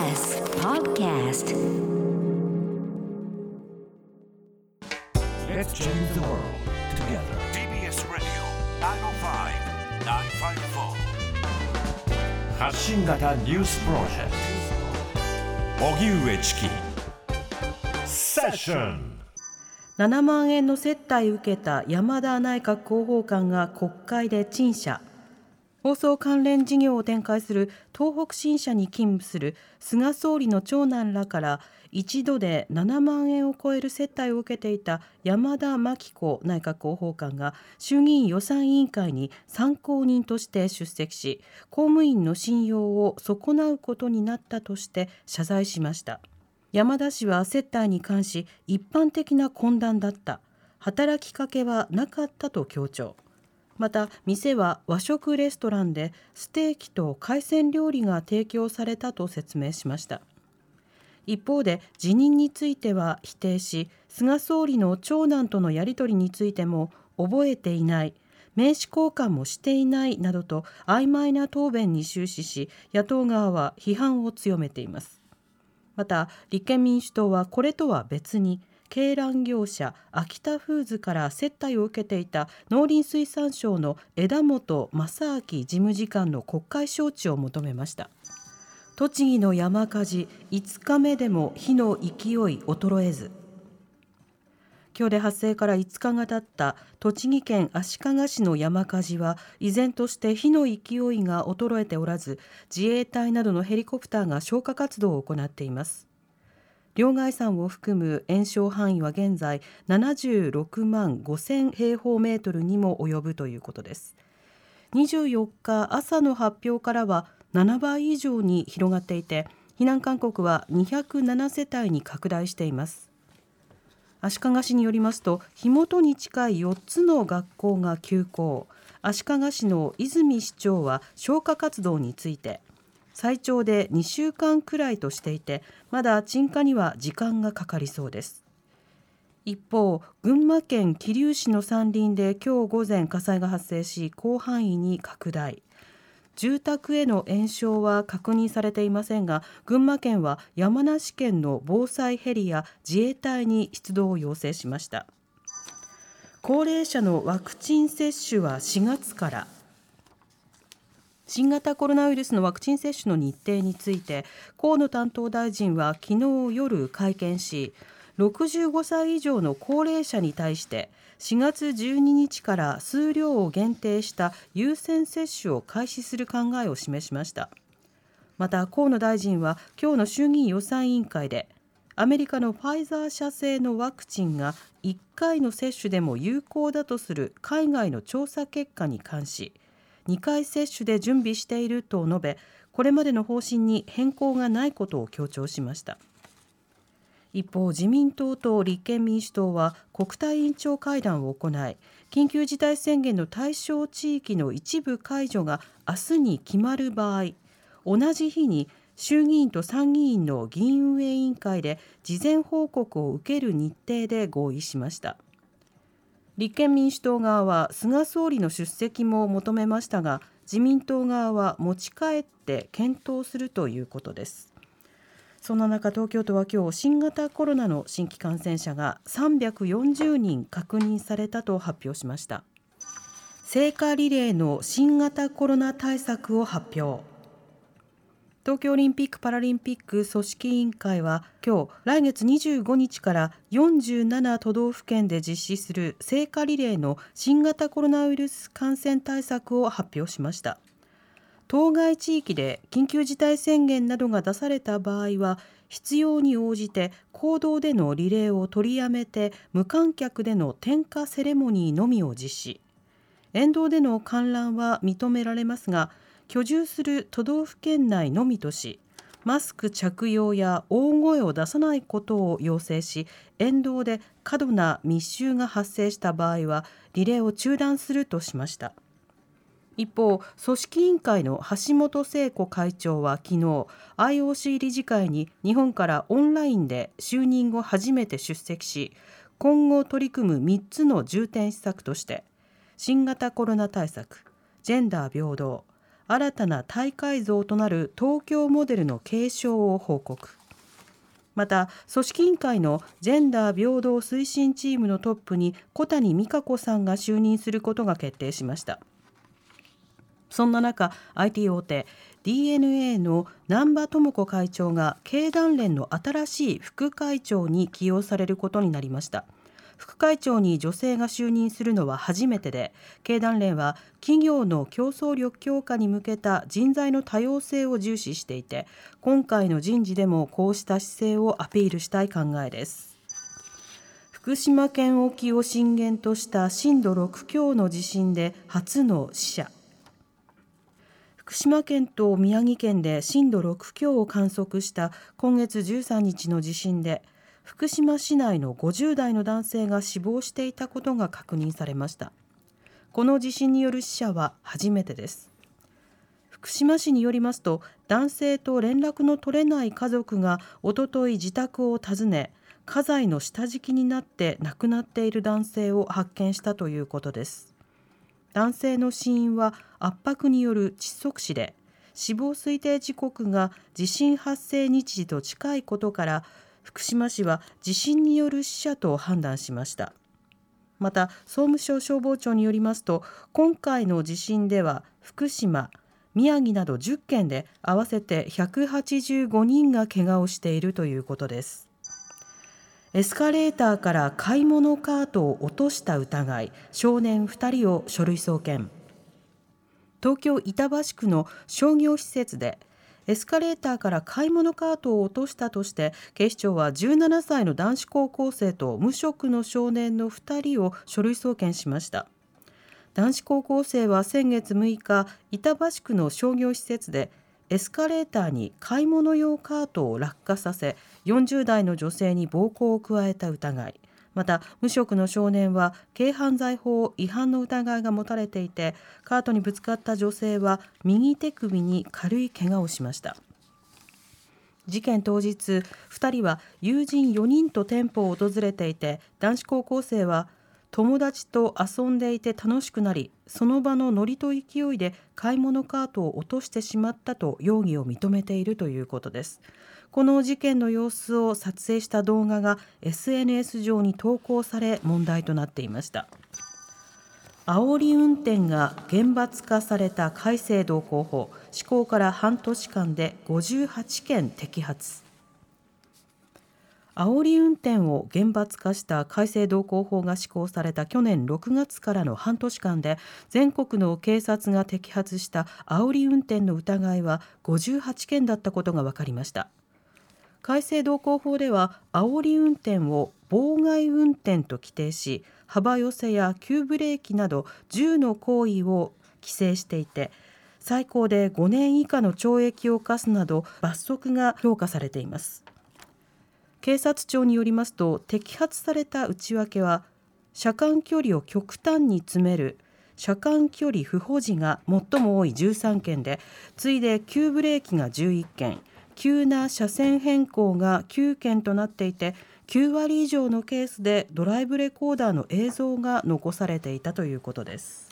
TBS Podcast Let's change the world together. TBS Radio 905-954発信型ニュースプロジェクト荻上チキセッション7万円の接待受けた山田内閣広報官が国会で陳謝放送関連事業を展開する東北新社に勤務する菅総理の長男らから一度で7万円を超える接待を受けていた山田真紀子内閣広報官が衆議院予算委員会に参考人として出席し公務員の信用を損なうことになったとして謝罪しました。山田氏は接待に関し一般的な懇談だった。働きかけはなかったと強調。また店は和食レストランでステーキと海鮮料理が提供されたと説明しました。一方で辞任については否定し菅総理の長男とのやり取りについても覚えていない名刺交換もしていないなどと曖昧な答弁に終始し野党側は批判を強めています。また立憲民主党はこれとは別に鶏卵業者秋田フーズから接待を受けていた農林水産省の枝本正明事務次官の国会招致を求めました。栃木の山火事5日目でも火の勢い衰えず。今日で発生から5日が経った栃木県足利市の山火事は依然として火の勢いが衰えておらず自衛隊などのヘリコプターが消火活動を行っています。両崖山を含む延焼範囲は現在76万5000平方メートルにも及ぶということです。24日朝の発表からは7倍以上に広がっていて避難勧告は207世帯に拡大しています。足利市によりますと火元に近い4つの学校が休校。足利市の泉市長は消火活動について最長で2週間くらいとしていてまだ鎮火には時間がかかりそうです。一方群馬県桐生市の山林で今日午前火災が発生し広範囲に拡大。住宅への延焼は確認されていませんが群馬県は山梨県の防災ヘリや自衛隊に出動を要請しました。高齢者のワクチン接種は4月から。新型コロナウイルスのワクチン接種の日程について河野担当大臣は昨日夜会見し65歳以上の高齢者に対して4月12日から数量を限定した優先接種を開始する考えを示しました。また河野大臣は今日の衆議院予算委員会でアメリカのファイザー社製のワクチンが1回の接種でも有効だとする海外の調査結果に関し2回接種で準備していると述べこれまでの方針に変更がないことを強調しました。一方自民党と立憲民主党は国対委員長会談を行い緊急事態宣言の対象地域の一部解除が明日に決まる場合同じ日に衆議院と参議院の議員運営委員会で事前報告を受ける日程で合意しました。立憲民主党側は菅総理の出席も求めましたが自民党側は持ち帰って検討するということです。そんな中東京都は今日新型コロナの新規感染者が340人確認されたと発表しました。聖火リレーの新型コロナ対策を発表。東京オリンピック・パラリンピック組織委員会は今日来月25日から47都道府県で実施する聖火リレーの新型コロナウイルス感染対策を発表しました。当該地域で緊急事態宣言などが出された場合は必要に応じて公道でのリレーを取りやめて無観客での点火セレモニーのみを実施。沿道での観覧は認められますが居住する都道府県内のみとしマスク着用や大声を出さないことを要請し沿道で過度な密集が発生した場合はリレーを中断するとしました。一方組織委員会の橋本聖子会長は昨日 IOC 理事会に日本からオンラインで就任後初めて出席し今後取り組む3つの重点施策として新型コロナ対策ジェンダー平等新たな大会像となる東京モデルの継承を報告。また組織委員会のジェンダー平等推進チームのトップに小谷美香子さんが就任することが決定しました。そんな中 IT 大手 DNA の南波智子会長が経団連の新しい副会長に起用されることになりました。副会長に女性が就任するのは初めてで経団連は企業の競争力強化に向けた人材の多様性を重視していて今回の人事でもこうした姿勢をアピールしたい考えです。福島県沖を震源とした震度6強の地震で初の死者。福島県と宮城県で震度6強を観測した今月13日の地震で福島市内の50代の男性が死亡していたことが確認されました。この地震による死者は初めてです。福島市によりますと男性と連絡の取れない家族がおととい自宅を訪ね家財の下敷きになって亡くなっている男性を発見したということです。男性の死因は圧迫による窒息死で死亡推定時刻が地震発生日時と近いことから福島市は地震による死者と判断しました。また総務省消防庁によりますと今回の地震では福島宮城など10県で合わせて185人が怪我をしているということです。エスカレーターから買い物カートを落とした疑い少年2人を書類送検。東京板橋区の商業施設でエスカレーターから買い物カートを落としたとして警視庁は17歳の男子高校生と無職の少年の2人を書類送検しました。男子高校生は先月6日板橋区の商業施設でエスカレーターに買い物用カートを落下させ40代の女性に暴行を加えた疑い。また無職の少年は軽犯罪法違反の疑いが持たれていてカートにぶつかった女性は右手首に軽い怪我をしました。事件当日2人は友人4人と店舗を訪れていて男子高校生は友達と遊んでいて楽しくなりその場のノリと勢いで買い物カートを落としてしまったと容疑を認めているということです。この事件の様子を撮影した動画が SNS 上に投稿され問題となっていました。煽り運転が厳罰化された改正道交法施行から半年間で58件摘発。煽り運転を厳罰化した改正道交法が施行された去年6月からの半年間で全国の警察が摘発した煽り運転の疑いは58件だったことが分かりました。改正道交法では煽り運転を妨害運転と規定し幅寄せや急ブレーキなど10の行為を規制していて最高で5年以下の懲役を課すなど罰則が評価されています。警察庁によりますと摘発された内訳は車間距離を極端に詰める車間距離不保持が最も多い13件で次いで急ブレーキが11件急な車線変更が9件となっていて9割以上のケースでドライブレコーダーの映像が残されていたということです。